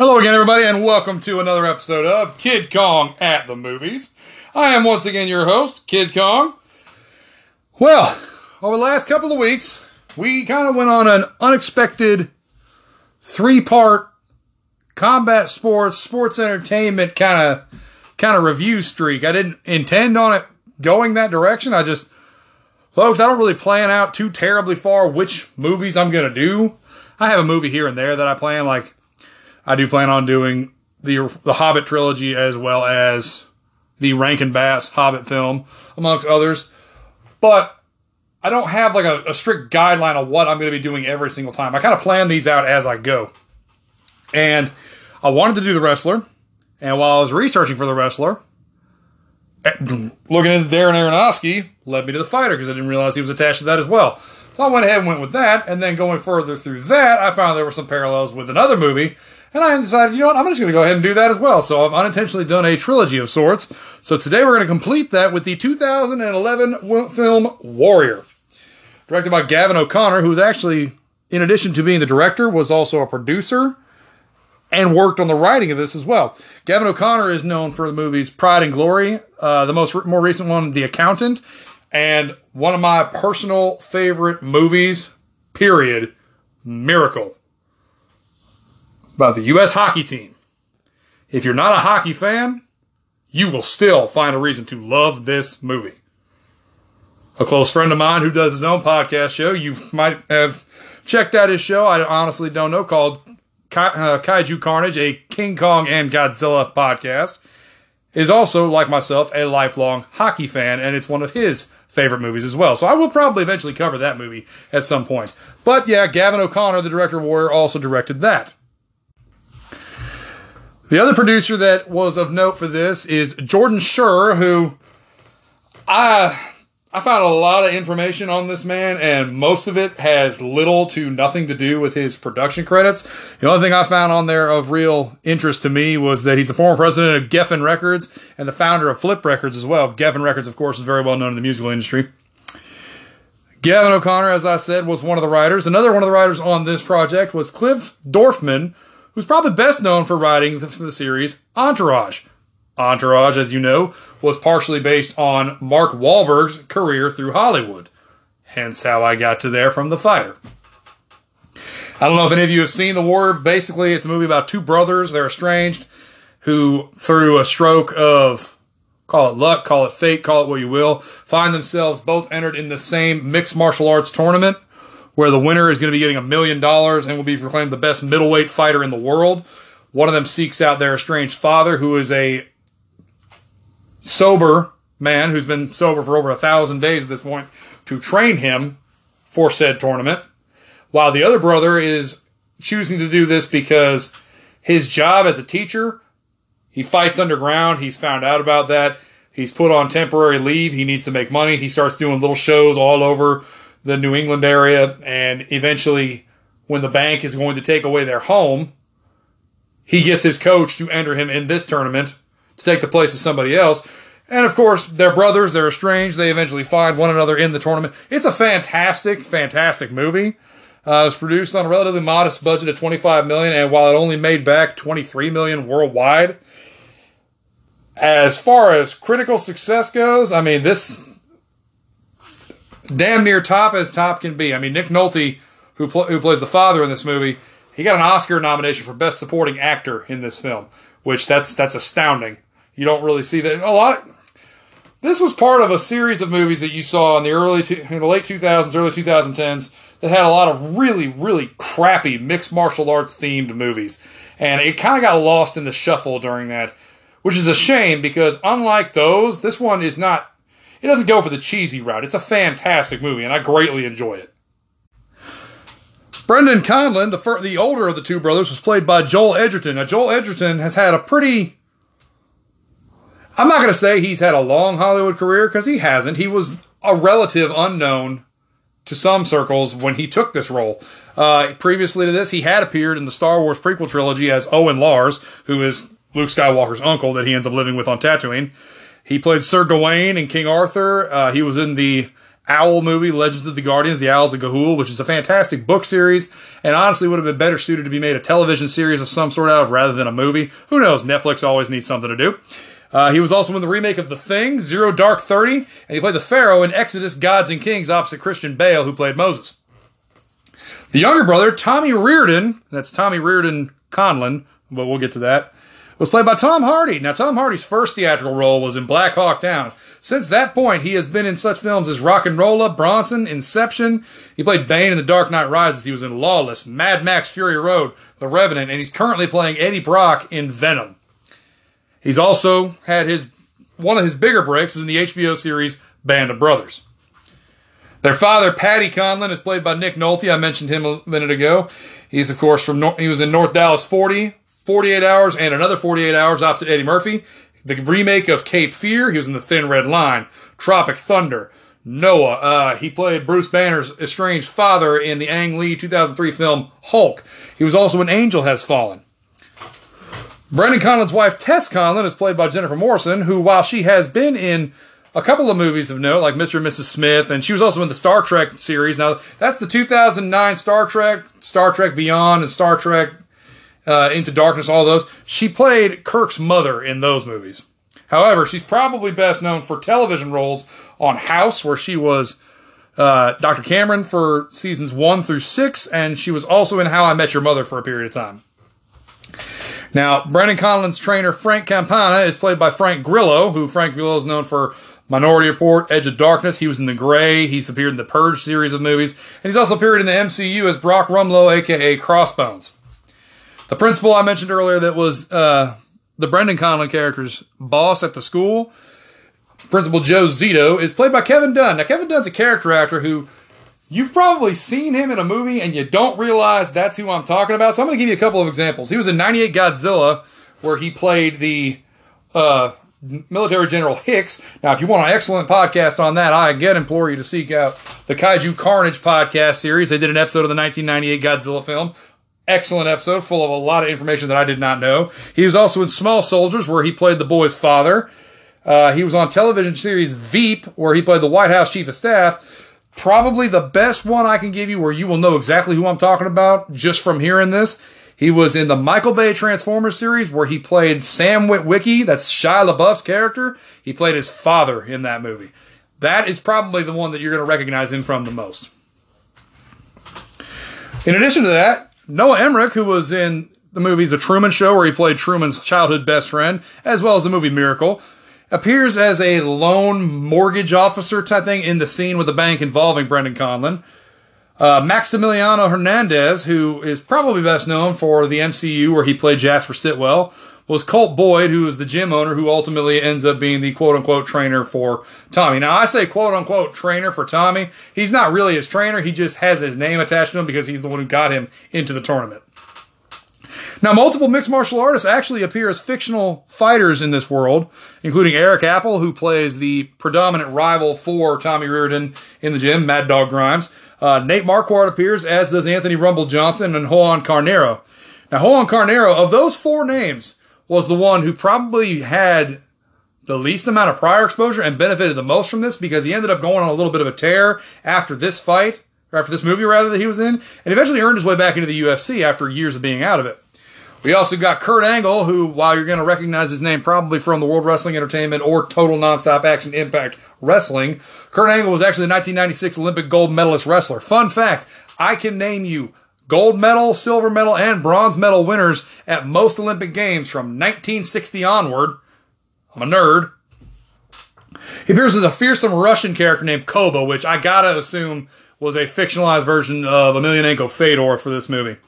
Hello again, everybody, and welcome to another episode of Kid Kong at the Movies. I am once again your host, Kid Kong. Well, over the last couple of weeks, we kind of went on an unexpected three part combat sports, sports entertainment kind of kind of review streak. I didn't intend on it going that direction. I just folks, I don't really plan out too terribly far which movies I'm to do. I have a movie here and there that I plan like I do plan on doing the the Hobbit trilogy as well as the Rankin Bass Hobbit film, amongst others. But I don't have like a, a strict guideline of what I'm going to be doing every single time. I kind of plan these out as I go. And I wanted to do the wrestler, and while I was researching for the wrestler, eh, looking into Darren Aronofsky led me to the fighter because I didn't realize he was attached to that as well. So I went ahead and went with that, and then going further through that, I found there were some parallels with another movie and I decided, you know what, I'm just going to go ahead and do that as well. So I've unintentionally done a trilogy of sorts. So today we're going to complete that with the 2011 film Warrior. Directed by Gavin O'Connor, who's actually, in addition to being the director, was also a producer and worked on the writing of this as well. Gavin O'Connor is known for the movies Pride and Glory, uh, the most more recent one, The Accountant, and one of my personal favorite movies, period, Miracle about the U.S. hockey team. If you're not a hockey fan, you will still find a reason to love this movie. A close friend of mine who does his own podcast show, you might have checked out his show. I honestly don't know, called uh, Kaiju Carnage, a King Kong and Godzilla podcast, is also, like myself, a lifelong hockey fan, and it's one of his favorite movies as well. So I will probably eventually cover that movie at some point. But yeah, Gavin O'Connor, the director of Warrior, also directed that. The other producer that was of note for this is Jordan Schur, who I I found a lot of information on this man, and most of it has little to nothing to do with his production credits. The only thing I found on there of real interest to me was that he's the former president of Geffen Records and the founder of Flip Records as well. Geffen Records, of course, is very well known in the musical industry. Gavin O'Connor, as I said, was one of the writers. Another one of the writers on this project was Cliff Dorfman, who's probably best known for writing the, the series Entourage. Entourage, as you know, was partially based on Mark Wahlberg's career through Hollywood. Hence how I got to there from The Fighter. I don't know if any of you have seen The War. Basically, it's a movie about two brothers. They're estranged who, through a stroke of, call it luck, call it fate, call it what you will, find themselves both entered in the same mixed martial arts tournament where the winner is going to be getting a million dollars and will be proclaimed the best middleweight fighter in the world. One of them seeks out their estranged father, who is a sober man who's been sober for over a thousand days at this point, to train him for said tournament. While the other brother is choosing to do this because his job as a teacher, he fights underground. He's found out about that. He's put on temporary leave. He needs to make money. He starts doing little shows all over the New England area, and eventually, when the bank is going to take away their home, he gets his coach to enter him in this tournament to take the place of somebody else. And of course, they're brothers, they're estranged, they eventually find one another in the tournament. It's a fantastic, fantastic movie. Uh, it was produced on a relatively modest budget of 25 million, and while it only made back 23 million worldwide, as far as critical success goes, I mean, this damn near top as top can be. I mean, Nick Nolte, who pl- who plays the father in this movie, he got an Oscar nomination for best supporting actor in this film, which that's that's astounding. You don't really see that a lot. This was part of a series of movies that you saw in the early in the late 2000s, early 2010s that had a lot of really really crappy mixed martial arts themed movies, and it kind of got lost in the shuffle during that, which is a shame because unlike those, this one is not it doesn't go for the cheesy route. It's a fantastic movie, and I greatly enjoy it. Brendan Conlon, the fir- the older of the two brothers, was played by Joel Edgerton. Now, Joel Edgerton has had a pretty. I'm not going to say he's had a long Hollywood career because he hasn't. He was a relative unknown to some circles when he took this role. Uh, previously to this, he had appeared in the Star Wars prequel trilogy as Owen Lars, who is Luke Skywalker's uncle that he ends up living with on Tatooine. He played Sir Gawain in King Arthur. Uh, he was in the Owl movie, Legends of the Guardians, The Owls of Ga'Hoole, which is a fantastic book series, and honestly would have been better suited to be made a television series of some sort out of rather than a movie. Who knows? Netflix always needs something to do. Uh, he was also in the remake of The Thing, Zero Dark Thirty, and he played the Pharaoh in Exodus, Gods and Kings, opposite Christian Bale, who played Moses. The younger brother, Tommy Riordan, that's Tommy Riordan Conlon, but we'll get to that, was played by Tom Hardy. Now, Tom Hardy's first theatrical role was in Black Hawk Down. Since that point, he has been in such films as RocknRolla, Bronson, Inception. He played Bane in The Dark Knight Rises. He was in Lawless, Mad Max Fury Road, The Revenant, and he's currently playing Eddie Brock in Venom. He's also had his one of his bigger breaks is in the HBO series Band of Brothers. Their father, Paddy Conlon, is played by Nick Nolte. I mentioned him a minute ago. He's, of course, from he was in North Dallas 40, 48 Hours, and another 48 Hours opposite Eddie Murphy. The remake of Cape Fear. He was in The Thin Red Line, Tropic Thunder, Noah. Uh, he played Bruce Banner's estranged father in the Ang Lee 2003 film Hulk. He was also in Angel Has Fallen. Brendan Conlon's wife, Tess Conlon, is played by Jennifer Morrison, who, while she has been in a couple of movies of note, like Mr. and Mrs. Smith, and she was also in the Star Trek series. Now, that's the 2009 Star Trek, Star Trek Beyond, and Star Trek uh, Into Darkness, all those. She played Kirk's mother in those movies. However, she's probably best known for television roles on House, where she was uh, Dr. Cameron for seasons one through six, and she was also in How I Met Your Mother for a period of time. Now, Brendan Conlon's trainer, Frank Campana, is played by Frank Grillo, who Frank Grillo is known for Minority Report, Edge of Darkness. He was in The Grey. He's appeared in the Purge series of movies. And he's also appeared in the MCU as Brock Rumlow, aka Crossbones. The principal I mentioned earlier that was uh, the Brendan Conlon character's boss at the school, Principal Joe Zito, is played by Kevin Dunn. Now, Kevin Dunn's a character actor who You've probably seen him in a movie and you don't realize that's who I'm talking about. So I'm going to give you a couple of examples. He was in 98 Godzilla, where he played the uh, military general Hicks. Now, if you want an excellent podcast on that, I again implore you to seek out the Kaiju Carnage podcast series. They did an episode of the 1998 Godzilla film. Excellent episode, full of a lot of information that I did not know. He was also in Small Soldiers, where he played the boy's father. Uh, he was on television series Veep, where he played the White House chief of staff probably the best one I can give you where you will know exactly who I'm talking about just from hearing this. He was in the Michael Bay Transformers series where he played Sam Witwicky. That's Shia LaBeouf's character. He played his father in that movie. That is probably the one that you're going to recognize him from the most. In addition to that, Noah Emmerich, who was in the movies The Truman Show, where he played Truman's childhood best friend, as well as the movie Miracle, appears as a lone mortgage officer type thing in the scene with the bank involving Brendan Conlon. Uh, Maximiliano Hernandez, who is probably best known for the MCU where he played Jasper Sitwell, was Colt Boyd, who is the gym owner who ultimately ends up being the quote unquote trainer for Tommy. Now, I say quote unquote trainer for Tommy. He's not really his trainer, he just has his name attached to him because he's the one who got him into the tournament. Now, multiple mixed martial artists actually appear as fictional fighters in this world, including Erik Apple, who plays the predominant rival for Tommy Riordan in the gym, Mad Dog Grimes. Uh, Nate Marquardt appears, as does Anthony Rumble Johnson and Juan Carneiro. Now, Juan Carneiro, of those four names, was the one who probably had the least amount of prior exposure and benefited the most from this because he ended up going on a little bit of a tear after this fight, or after this movie rather, that he was in, and eventually earned his way back into the UFC after years of being out of it. We also got Kurt Angle, who, while you're going to recognize his name probably from the World Wrestling Entertainment or Total Nonstop Action Impact Wrestling, Kurt Angle was actually the 1996 Olympic gold medalist wrestler. Fun fact I can name you gold medal, silver medal, and bronze medal winners at most Olympic Games from 1960 onward. I'm a nerd. He appears as a fearsome Russian character named Koba, which I gotta assume was a fictionalized version of Emelianenko Fedor for this movie.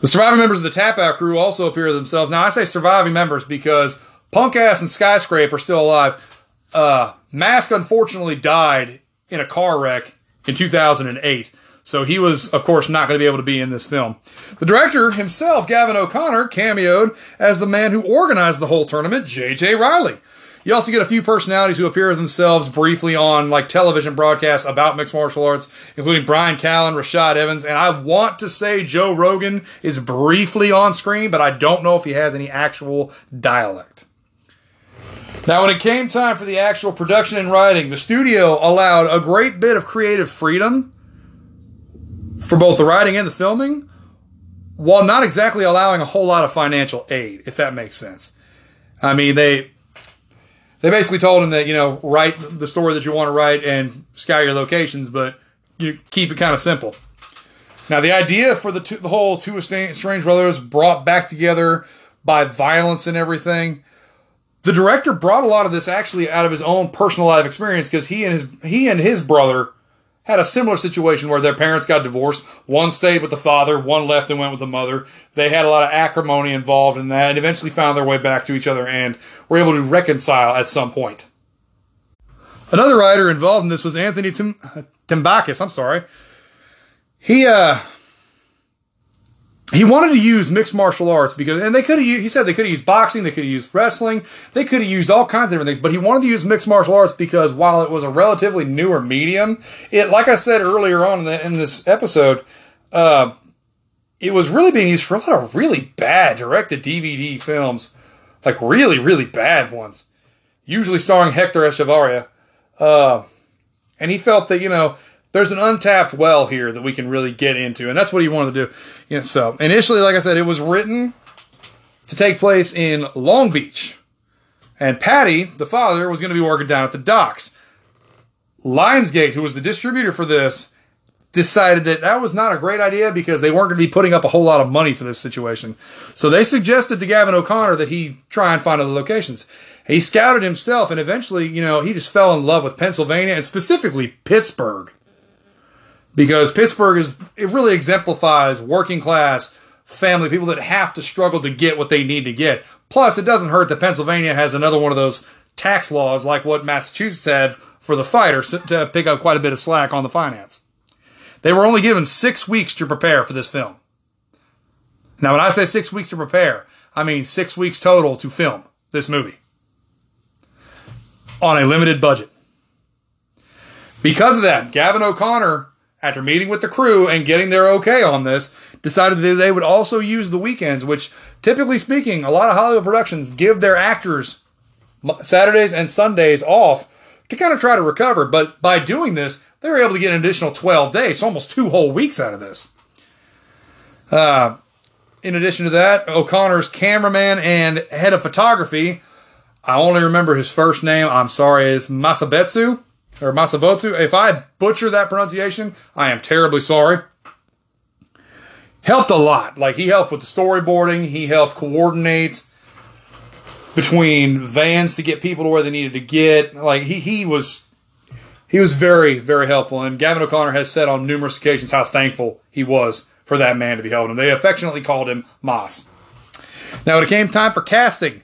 The surviving members of the Tap Out crew also appear themselves. Now, I say surviving members because Punk Ass and Skyscraper are still alive. Uh, Mask unfortunately died in a car wreck in 2008. So he was, of course, not going to be able to be in this film. The director himself, Gavin O'Connor, cameoed as the man who organized the whole tournament, J.J. Riley. You also get a few personalities who appear as themselves briefly on like television broadcasts about mixed martial arts, including Bryan Callen, Rashad Evans, and I want to say Joe Rogan is briefly on screen, but I don't know if he has any actual dialect. Now, when it came time for the actual production and writing, the studio allowed a great bit of creative freedom for both the writing and the filming, while not exactly allowing a whole lot of financial aid, if that makes sense. I mean, they they basically told him that you know write the story that you want to write and scout your locations, but you keep it kind of simple. Now, the idea for the two, the whole two Strange Brothers brought back together by violence and everything. The director brought a lot of this actually out of his own personal life experience because he and his he and his brother had a similar situation where their parents got divorced. One stayed with the father, one left and went with the mother. They had a lot of acrimony involved in that and eventually found their way back to each other and were able to reconcile at some point. Another writer involved in this was Anthony Tim- Timbakis. I'm sorry. He uh he wanted to use mixed martial arts because, and they could have. He said they could have used boxing, they could have used wrestling, they could have used all kinds of different things. But he wanted to use mixed martial arts because while it was a relatively newer medium, it, like I said earlier on in, the, in this episode, uh, it was really being used for a lot of really bad directed DVD films, like really, really bad ones, usually starring Hector Echavarria. Uh, and he felt that you know there's an untapped well here that we can really get into, and that's what he wanted to do. Know, so initially, like I said, it was written to take place in Long Beach, and Paddy, the father, was going to be working down at the docks. Lionsgate, who was the distributor for this, decided that that was not a great idea because they weren't going to be putting up a whole lot of money for this situation. So they suggested to Gavin O'Connor that he try and find other locations. He scouted himself and eventually, you know, he just fell in love with Pennsylvania and specifically Pittsburgh because Pittsburgh is it really exemplifies working class family people that have to struggle to get what they need to get. Plus, it doesn't hurt that Pennsylvania has another one of those tax laws like what Massachusetts had for the fighter to pick up quite a bit of slack on the finance. They were only given six weeks to prepare for this film. Now, when I say six weeks to prepare, I mean six weeks total to film this movie on a limited budget. Because of that, Gavin O'Connor after meeting with the crew and getting their okay on this, decided that they would also use the weekends, which, typically speaking, a lot of Hollywood productions give their actors Saturdays and Sundays off to kind of try to recover. But by doing this, they were able to get an additional 12 days, so almost two whole weeks out of this. Uh, in addition to that, O'Connor's cameraman and head of photography, I only remember his first name, I'm sorry, is Masabetsu or Masabotsu. If I butcher that pronunciation, I am terribly sorry. Helped a lot. Like he helped with the storyboarding, he helped coordinate between vans to get people to where they needed to get. Like he he was he was very very helpful and Gavin O'Connor has said on numerous occasions how thankful he was for that man to be helping him. They affectionately called him Moss. Now when it came time for casting,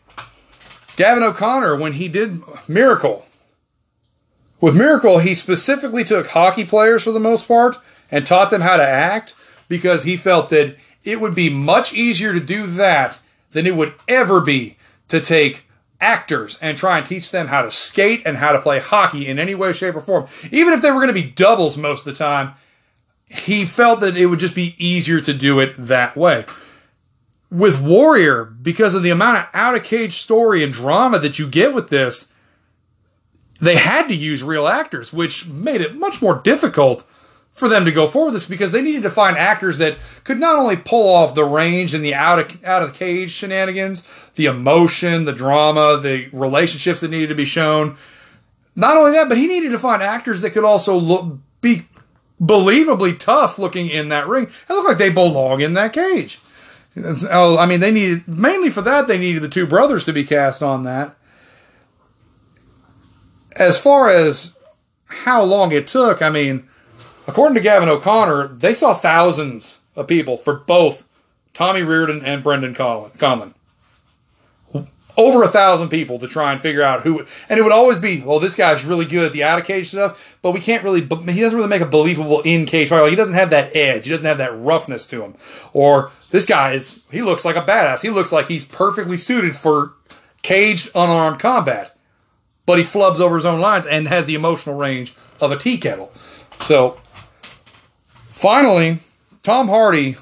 Gavin O'Connor when he did Miracle with Miracle, he specifically took hockey players for the most part and taught them how to act because he felt that it would be much easier to do that than it would ever be to take actors and try and teach them how to skate and how to play hockey in any way, shape, or form. Even if they were going to be doubles most of the time, he felt that it would just be easier to do it that way. With Warrior, because of the amount of out of cage story and drama that you get with this, they had to use real actors, which made it much more difficult for them to go forward with this because they needed to find actors that could not only pull off the range and the out of out of the cage shenanigans, the emotion, the drama, the relationships that needed to be shown. Not only that, but he needed to find actors that could also look be believably tough looking in that ring and look like they belong in that cage. Oh, I mean, they needed mainly for that they needed the two brothers to be cast on that as far as how long it took, I mean, according to Gavin O'Connor, they saw thousands of people for both Tommy Riordan and Brendan Conlon. Over a thousand people to try and figure out who, and it would always be, well, this guy's really good at the out of cage stuff, but we can't really, he doesn't really make a believable in cage fight. Like he doesn't have that edge, he doesn't have that roughness to him. Or this guy is, he looks like a badass. He looks like he's perfectly suited for caged, unarmed combat but he flubs over his own lines and has the emotional range of a tea kettle. So, finally, Tom Hardy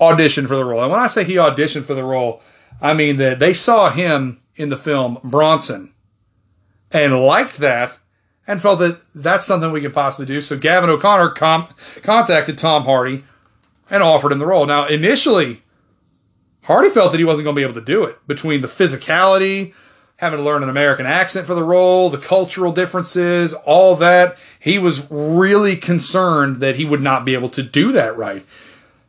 auditioned for the role. And when I say he auditioned for the role, I mean, that they saw him in the film Bronson and liked that and felt that that's something we could possibly do. So Gavin O'Connor com- contacted Tom Hardy and offered him the role. Now, initially, Hardy felt that he wasn't going to be able to do it between the physicality, having to learn an American accent for the role, the cultural differences, all that. He was really concerned that he would not be able to do that right.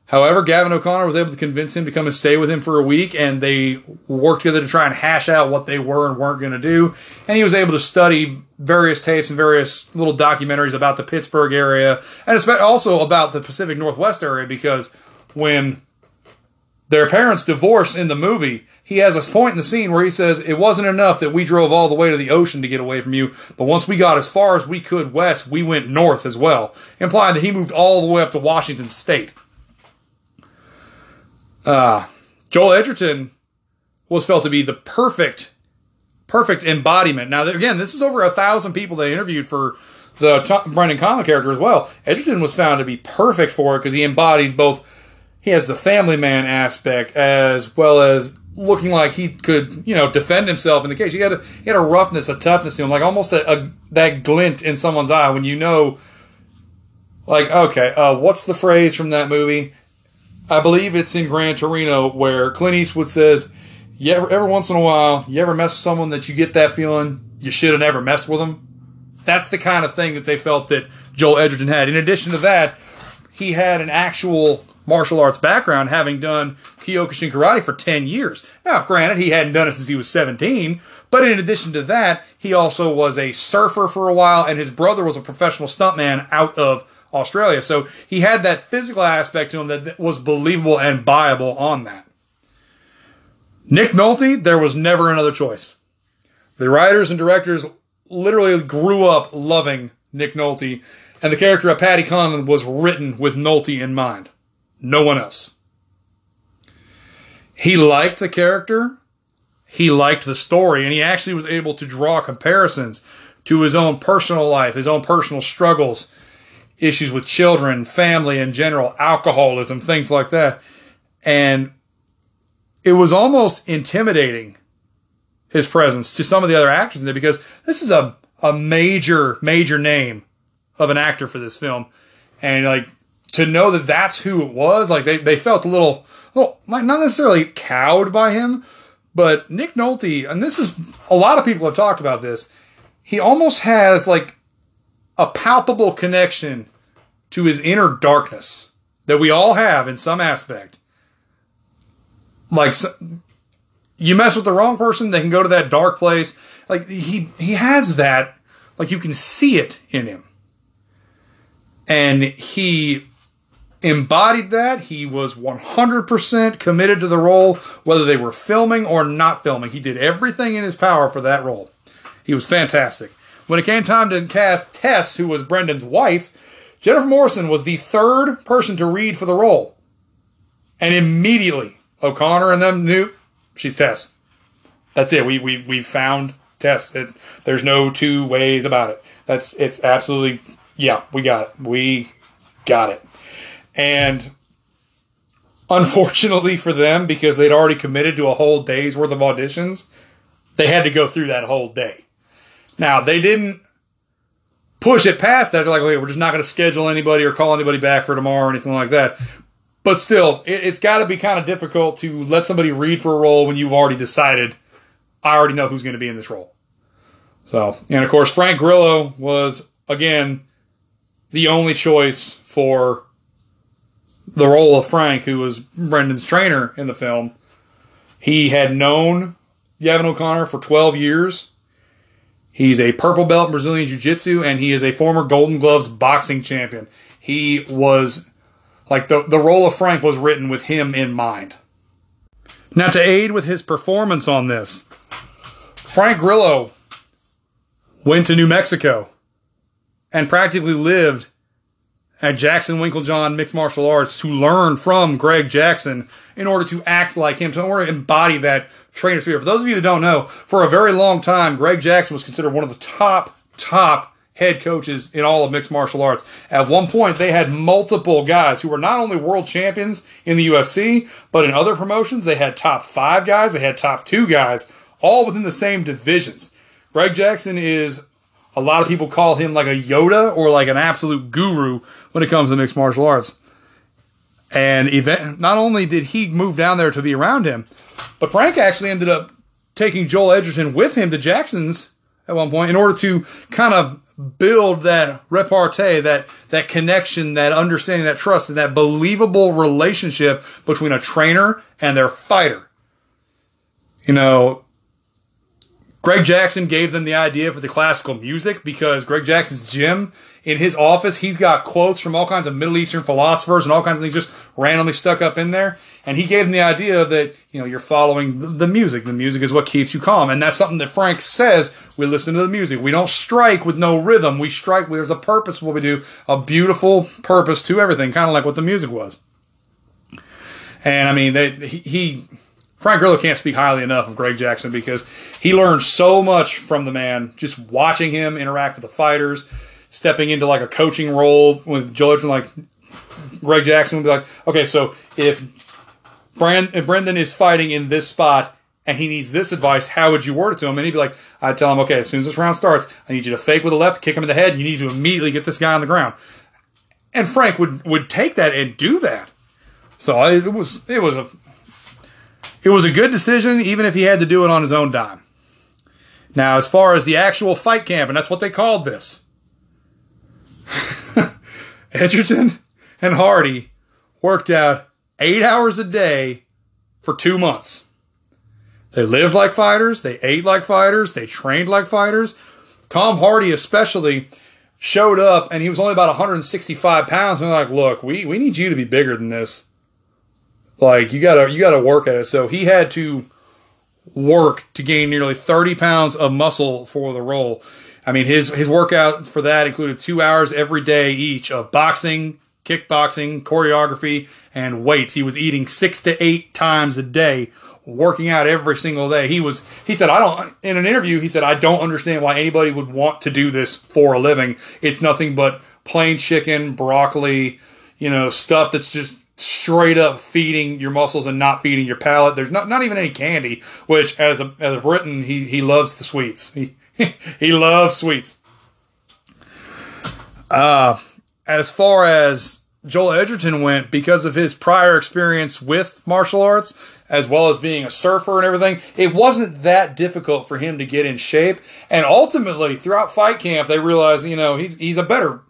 However, Gavin O'Connor was able to convince him to come and stay with him for a week, and they worked together to try and hash out what they were and weren't going to do. And he was able to study various tapes and various little documentaries about the Pittsburgh area, and also about the Pacific Northwest area, because when their parents divorce in the movie, he has a point in the scene where he says, It wasn't enough that we drove all the way to the ocean to get away from you, but once we got as far as we could west, we went north as well, implying that he moved all the way up to Washington State. Uh, Joel Edgerton was felt to be the perfect, perfect embodiment. Now, again, this was over a thousand people they interviewed for the Tom, Brendan Conlon character as well. Edgerton was found to be perfect for it because he embodied both. He has the family man aspect as well as looking like he could, you know, defend himself in the cage. He had a, he had a roughness, a toughness to him, like almost a, a that glint in someone's eye when you know, like, okay, uh, what's the phrase from that movie? I believe it's in Gran Torino where Clint Eastwood says, "You ever, every once in a while, you ever mess with someone that you get that feeling you should have never messed with them." That's the kind of thing that they felt that Joel Edgerton had. In addition to that, he had an actual martial arts background, having done Kyokushin karate for 10 years. Now, granted, he hadn't done it since he was 17, but in addition to that, he also was a surfer for a while, and his brother was a professional stuntman out of Australia. So he had that physical aspect to him that was believable and buyable on that. Nick Nolte, there was never another choice. The writers and directors literally grew up loving Nick Nolte, and the character of Paddy Conlon was written with Nolte in mind. No one else. He liked the character, he liked the story, and he actually was able to draw comparisons to his own personal life, his own personal struggles, issues with children, family in general, alcoholism, things like that. And it was almost intimidating his presence to some of the other actors in there because this is a, a major, major name of an actor for this film. And like to know that that's who it was, like they, they felt a little, well, not necessarily cowed by him, but Nick Nolte, and this is a lot of people have talked about this, he almost has like a palpable connection to his inner darkness that we all have in some aspect. Like you mess with the wrong person, they can go to that dark place. Like he he has that like you can see it in him. And he embodied that. He was 100% committed to the role, whether they were filming or not filming. He did everything in his power for that role. He was fantastic. When it came time to cast Tess, who was Brendan's wife, Jennifer Morrison was the third person to read for the role. And immediately, O'Connor and them knew she's Tess. That's it. We we we found Tess. It, there's no two ways about it. That's it's absolutely yeah. We got it. We got it. And unfortunately for them, because they'd already committed to a whole day's worth of auditions, they had to go through that whole day. Now, they didn't push it past that. They're like, okay, we're just not going to schedule anybody or call anybody back for tomorrow or anything like that. But still, it, has got to be kind of difficult to let somebody read for a role when you've already decided, I already know who's going to be in this role. So, and of course, Frank Grillo was, again, the only choice for the role of Frank, who was Brendan's trainer in the film. He had known Gavin O'Connor for 12 years. He's a purple belt in Brazilian Jiu Jitsu, and he is a former Golden Gloves boxing champion. He was like the, the role of Frank was written with him in mind. Now, to aid with his performance on this, Frank Grillo went to New Mexico and practically lived at Jackson Winkeljohn Mixed Martial Arts to learn from Greg Jackson in order to act like him, to order to embody that trainer spirit. For those of you that don't know, for a very long time, Greg Jackson was considered one of the top, top head coaches in all of mixed martial arts. At one point, they had multiple guys who were not only world champions in the UFC, but in other promotions, they had top five guys, they had top two guys, all within the same divisions. Greg Jackson is, a lot of people call him like a Yoda or like an absolute guru when it comes to mixed martial arts. And event, not only did he move down there to be around him, but Frank actually ended up taking Joel Edgerton with him to Jackson's at one point in order to kind of build that repartee, that that connection, that understanding, that trust, and that believable relationship between a trainer and their fighter. You know, Greg Jackson gave them the idea for the classical music because Greg Jackson's gym in his office, he's got quotes from all kinds of Middle Eastern philosophers and all kinds of things just randomly stuck up in there. And he gave them the idea that, you know, you're following the music. The music is what keeps you calm. And that's something that Frank says. We listen to the music. We don't strike with no rhythm. We strike, there's a purpose what we do, a beautiful purpose to everything, kind of like what the music was. And I mean, they, he, he Frank Grillo can't speak highly enough of Greg Jackson because he learned so much from the man just watching him interact with the fighters, stepping into like a coaching role with Joe like Greg Jackson would be like, okay, so if Brand if Brendan is fighting in this spot and he needs this advice, how would you word it to him? And he'd be like, I'd tell him, okay, as soon as this round starts, I need you to fake with the left, kick him in the head. You need to immediately get this guy on the ground. And Frank would would take that and do that. So it was it was a it was a good decision, even if he had to do it on his own dime. Now, as far as the actual fight camp, and that's what they called this, Edgerton and Hardy worked out eight hours a day for two months. They lived like fighters, they ate like fighters, they trained like fighters. Tom Hardy, especially, showed up and he was only about 165 pounds. And they're like, look, we, we need you to be bigger than this. Like you gotta you gotta work at it. So he had to work to gain nearly 30 pounds of muscle for the role. I mean, his his workout for that included two hours every day each of boxing, kickboxing, choreography, and weights. He was eating six to eight times a day, working out every single day. He was he said, I don't in an interview, he said, I don't understand why anybody would want to do this for a living. It's nothing but plain chicken, broccoli, you know, stuff that's just straight up feeding your muscles and not feeding your palate. There's not not even any candy, which as a as a Briton, he he loves the sweets. He he loves sweets. Uh as far as Joel Edgerton went, because of his prior experience with martial arts, as well as being a surfer and everything, it wasn't that difficult for him to get in shape. And ultimately, throughout fight camp, they realized, you know, he's he's a better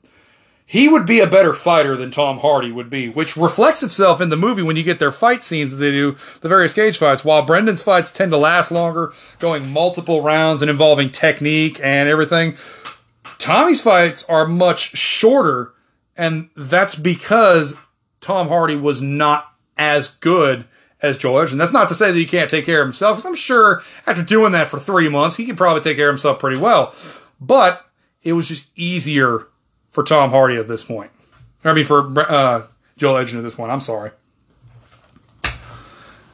he would be a better fighter than Tom Hardy would be, which reflects itself in the movie when you get their fight scenes that they do, the various cage fights. While Brendan's fights tend to last longer, going multiple rounds and involving technique and everything, Tommy's fights are much shorter, and that's because Tom Hardy was not as good as Joel Edgerton. That's not to say that he can't take care of himself, because I'm sure after doing that for three months, he could probably take care of himself pretty well. But it was just easier for Tom Hardy at this point. I mean, for uh, Joel Edgerton at this point. I'm sorry.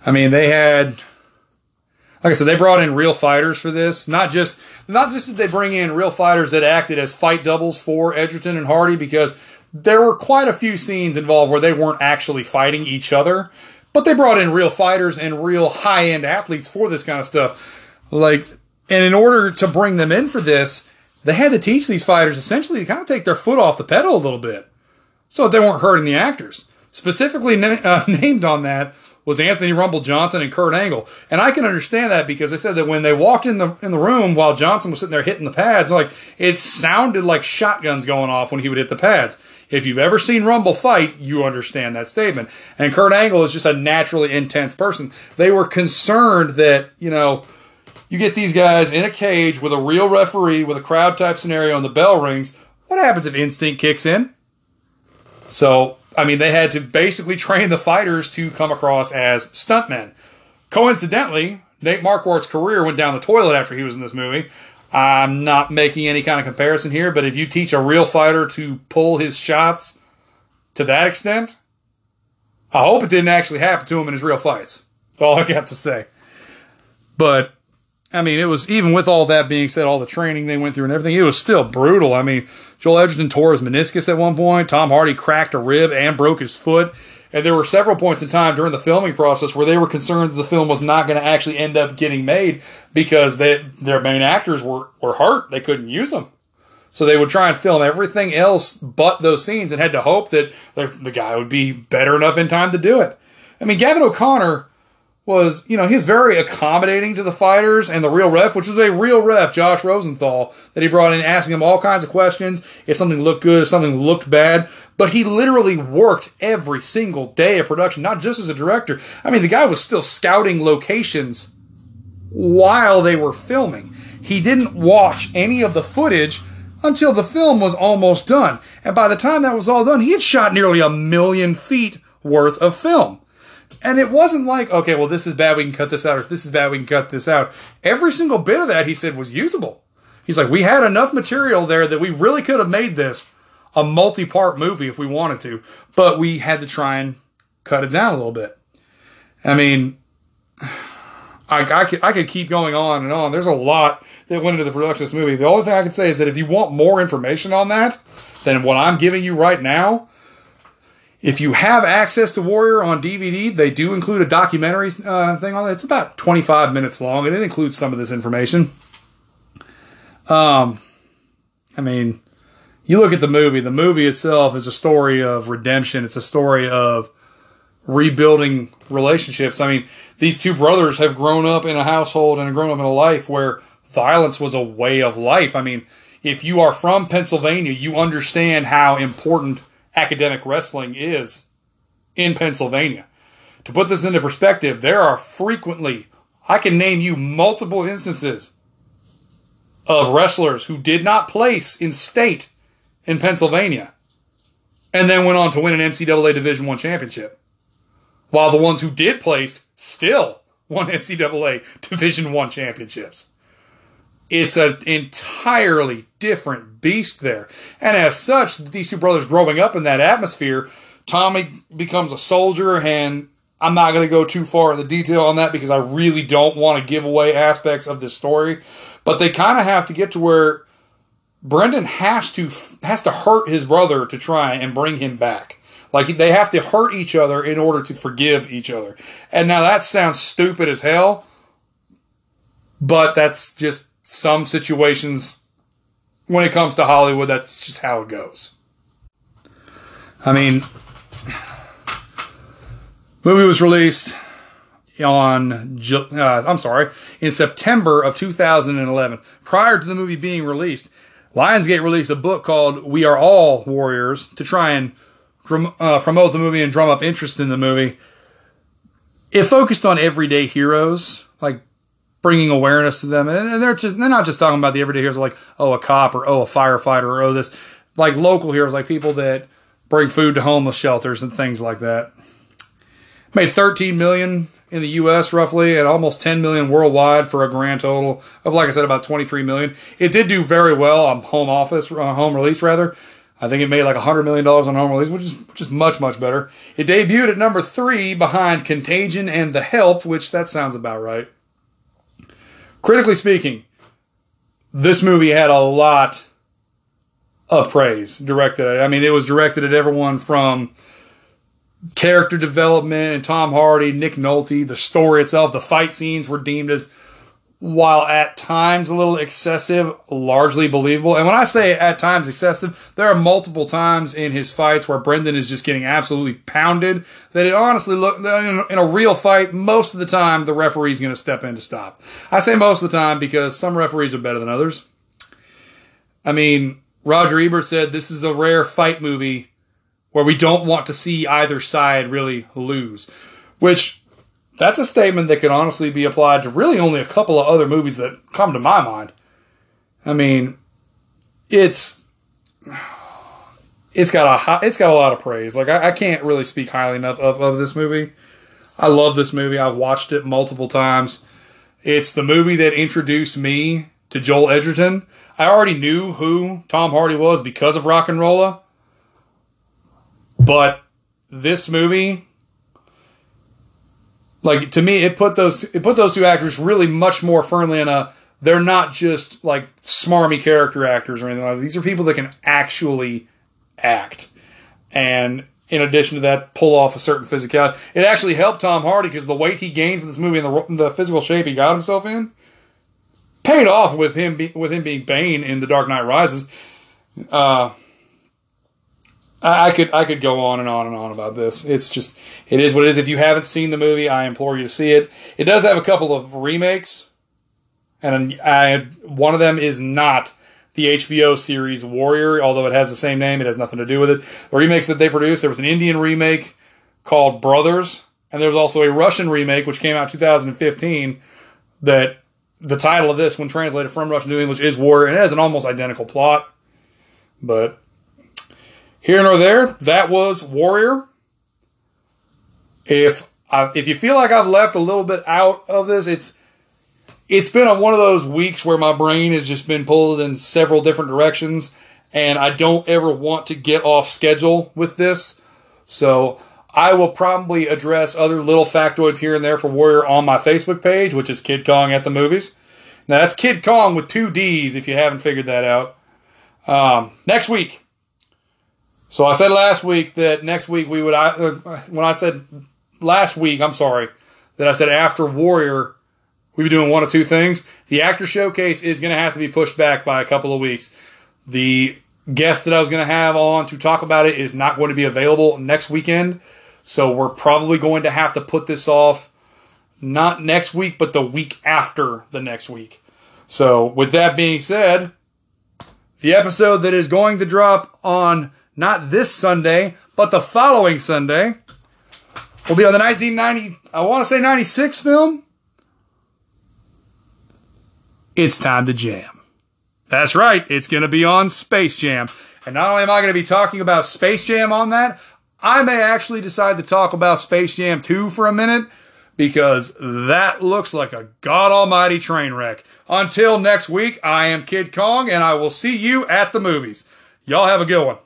I mean, they had, like I said, they brought in real fighters for this. Not just, not just did they bring in real fighters that acted as fight doubles for Edgerton and Hardy, because there were quite a few scenes involved where they weren't actually fighting each other, but they brought in real fighters and real high end athletes for this kind of stuff. Like, and in order to bring them in for this, they had to teach these fighters essentially to kind of take their foot off the pedal a little bit so that they weren't hurting the actors. Specifically na- uh, named on that was Anthony Rumble Johnson and Kurt Angle. And I can understand that because they said that when they walked in the in the room while Johnson was sitting there hitting the pads, like it sounded like shotguns going off when he would hit the pads. If you've ever seen Rumble fight, you understand that statement. And Kurt Angle is just a naturally intense person. They were concerned that, you know, you get these guys in a cage with a real referee with a crowd type scenario and the bell rings. What happens if instinct kicks in? So, I mean, they had to basically train the fighters to come across as stuntmen. Coincidentally, Nate Marquardt's career went down the toilet after he was in this movie. I'm not making any kind of comparison here, but if you teach a real fighter to pull his shots to that extent, I hope it didn't actually happen to him in his real fights. That's all I got to say. But I mean, it was even with all that being said, all the training they went through and everything, it was still brutal. I mean, Joel Edgerton tore his meniscus at one point. Tom Hardy cracked a rib and broke his foot. And there were several points in time during the filming process where they were concerned that the film was not going to actually end up getting made because they, their main actors were, were hurt. They couldn't use them. So they would try and film everything else but those scenes and had to hope that the guy would be better enough in time to do it. I mean, Gavin O'Connor was, you know, he's very accommodating to the fighters and the real ref, which was a real ref, Josh Rosenthal, that he brought in asking him all kinds of questions. If something looked good, if something looked bad. But he literally worked every single day of production, not just as a director. I mean, the guy was still scouting locations while they were filming. He didn't watch any of the footage until the film was almost done. And by the time that was all done, he had shot nearly a million feet worth of film. And it wasn't like, okay, well, this is bad, we can cut this out, or this is bad, we can cut this out. Every single bit of that, he said, was usable. He's like, we had enough material there that we really could have made this a multi part movie if we wanted to, but we had to try and cut it down a little bit. I mean, I, I, could, I could keep going on and on. There's a lot that went into the production of this movie. The only thing I can say is that if you want more information on that than what I'm giving you right now, if you have access to Warrior on DVD, they do include a documentary uh, thing on it. It's about 25 minutes long, and it includes some of this information. Um, I mean, you look at the movie. The movie itself is a story of redemption. It's a story of rebuilding relationships. I mean, these two brothers have grown up in a household and grown up in a life where violence was a way of life. I mean, if you are from Pennsylvania, you understand how important academic wrestling is in Pennsylvania. To put this into perspective, there are frequently, I can name you multiple instances of wrestlers who did not place in state in Pennsylvania and then went on to win an NCAA Division One championship. While the ones who did place still won NCAA Division One championships. It's an entirely different beast there. And as such, these two brothers growing up in that atmosphere, Tommy becomes a soldier, and I'm not going to go too far in the detail on that because I really don't want to give away aspects of this story. But they kind of have to get to where Brendan has to has to hurt his brother to try and bring him back. Like they have to hurt each other in order to forgive each other. And now that sounds stupid as hell, but that's just some situations when it comes to Hollywood, that's just how it goes. I mean, movie was released on uh, I'm sorry in September of 2011. Prior to the movie being released, Lionsgate released a book called "We Are All Warriors" to try and uh, promote the movie and drum up interest in the movie. It focused on everyday heroes bringing awareness to them. And they're just they're not just talking about the everyday heroes like oh a cop or oh a firefighter or oh this like local heroes like people that bring food to homeless shelters and things like that. Made 13 million in the US roughly and almost 10 million worldwide for a grand total of like I said about 23 million. It did do very well on home office uh, home release rather. I think it made like $100 million on home release, which is which is much much better. It debuted at number 3 behind Contagion and The Help, which that sounds about right critically speaking, this movie had a lot of praise directed at it. I mean, it was directed at everyone from character development and Tom Hardy, Nick Nolte, the story itself, the fight scenes were deemed as while at times a little excessive, largely believable. And when I say at times excessive, there are multiple times in his fights where Brendan is just getting absolutely pounded. That it honestly look in a real fight, most of the time the referee's going to step in to stop. I say most of the time because some referees are better than others. I mean, Roger Ebert said this is a rare fight movie where we don't want to see either side really lose, which that's a statement that could honestly be applied to really only a couple of other movies that come to my mind. I mean, it's it's got a it's got a lot of praise. Like I, I can't really speak highly enough of, of this movie. I love this movie. I've watched it multiple times. It's the movie that introduced me to Joel Edgerton. I already knew who Tom Hardy was because of RocknRolla, but this movie like to me, it put those it put those two actors really much more firmly in a. They're not just like smarmy character actors or anything like that. These are people that can actually act, and in addition to that, pull off a certain physicality. It actually helped Tom Hardy because the weight he gained from this movie and the, the physical shape he got himself in paid off with him be, with him being Bane in The Dark Knight Rises. Uh, I, I could I could go on and on and on about this. It's just it is what it is. If you haven't seen the movie, I implore you to see it. It does have a couple of remakes, and I one of them is not the HBO series Warrior, although it has the same name. It has nothing to do with it. The remakes that they produced, there was an Indian remake called Brothers, and there was also a Russian remake which came out 2015 that the title of this, when translated from Russian to English, is Warrior, and it has an almost identical plot. But here nor there, that was Warrior. If I, if you feel like I've left a little bit out of this, it's it's been a, one of those weeks where my brain has just been pulled in several different directions, and I don't ever want to get off schedule with this. So I will probably address other little factoids here and there for Warrior on my Facebook page, which is Kidd Kong at the movies. Now that's Kidd Kong with two D's if you haven't figured that out. Um, next week. So I said last week that next week we would. I, uh, when I said last week, I'm sorry that I said after Warrior we'd be doing one of two things. The actor showcase is going to have to be pushed back by a couple of weeks. The guest that I was going to have on to talk about it is not going to be available next weekend. So we're probably going to have to put this off not next week, but the week after the next week. So, with that being said, the episode that is going to drop on not this Sunday, but the following Sunday will be on the 1990, I want to say 96 film. It's time to jam. That's right, it's going to be on Space Jam. And not only am I going to be talking about Space Jam on that, I may actually decide to talk about Space Jam 2 for a minute because that looks like a god almighty train wreck. Until next week, I am Kidd Kong and I will see you at the movies. Y'all have a good one.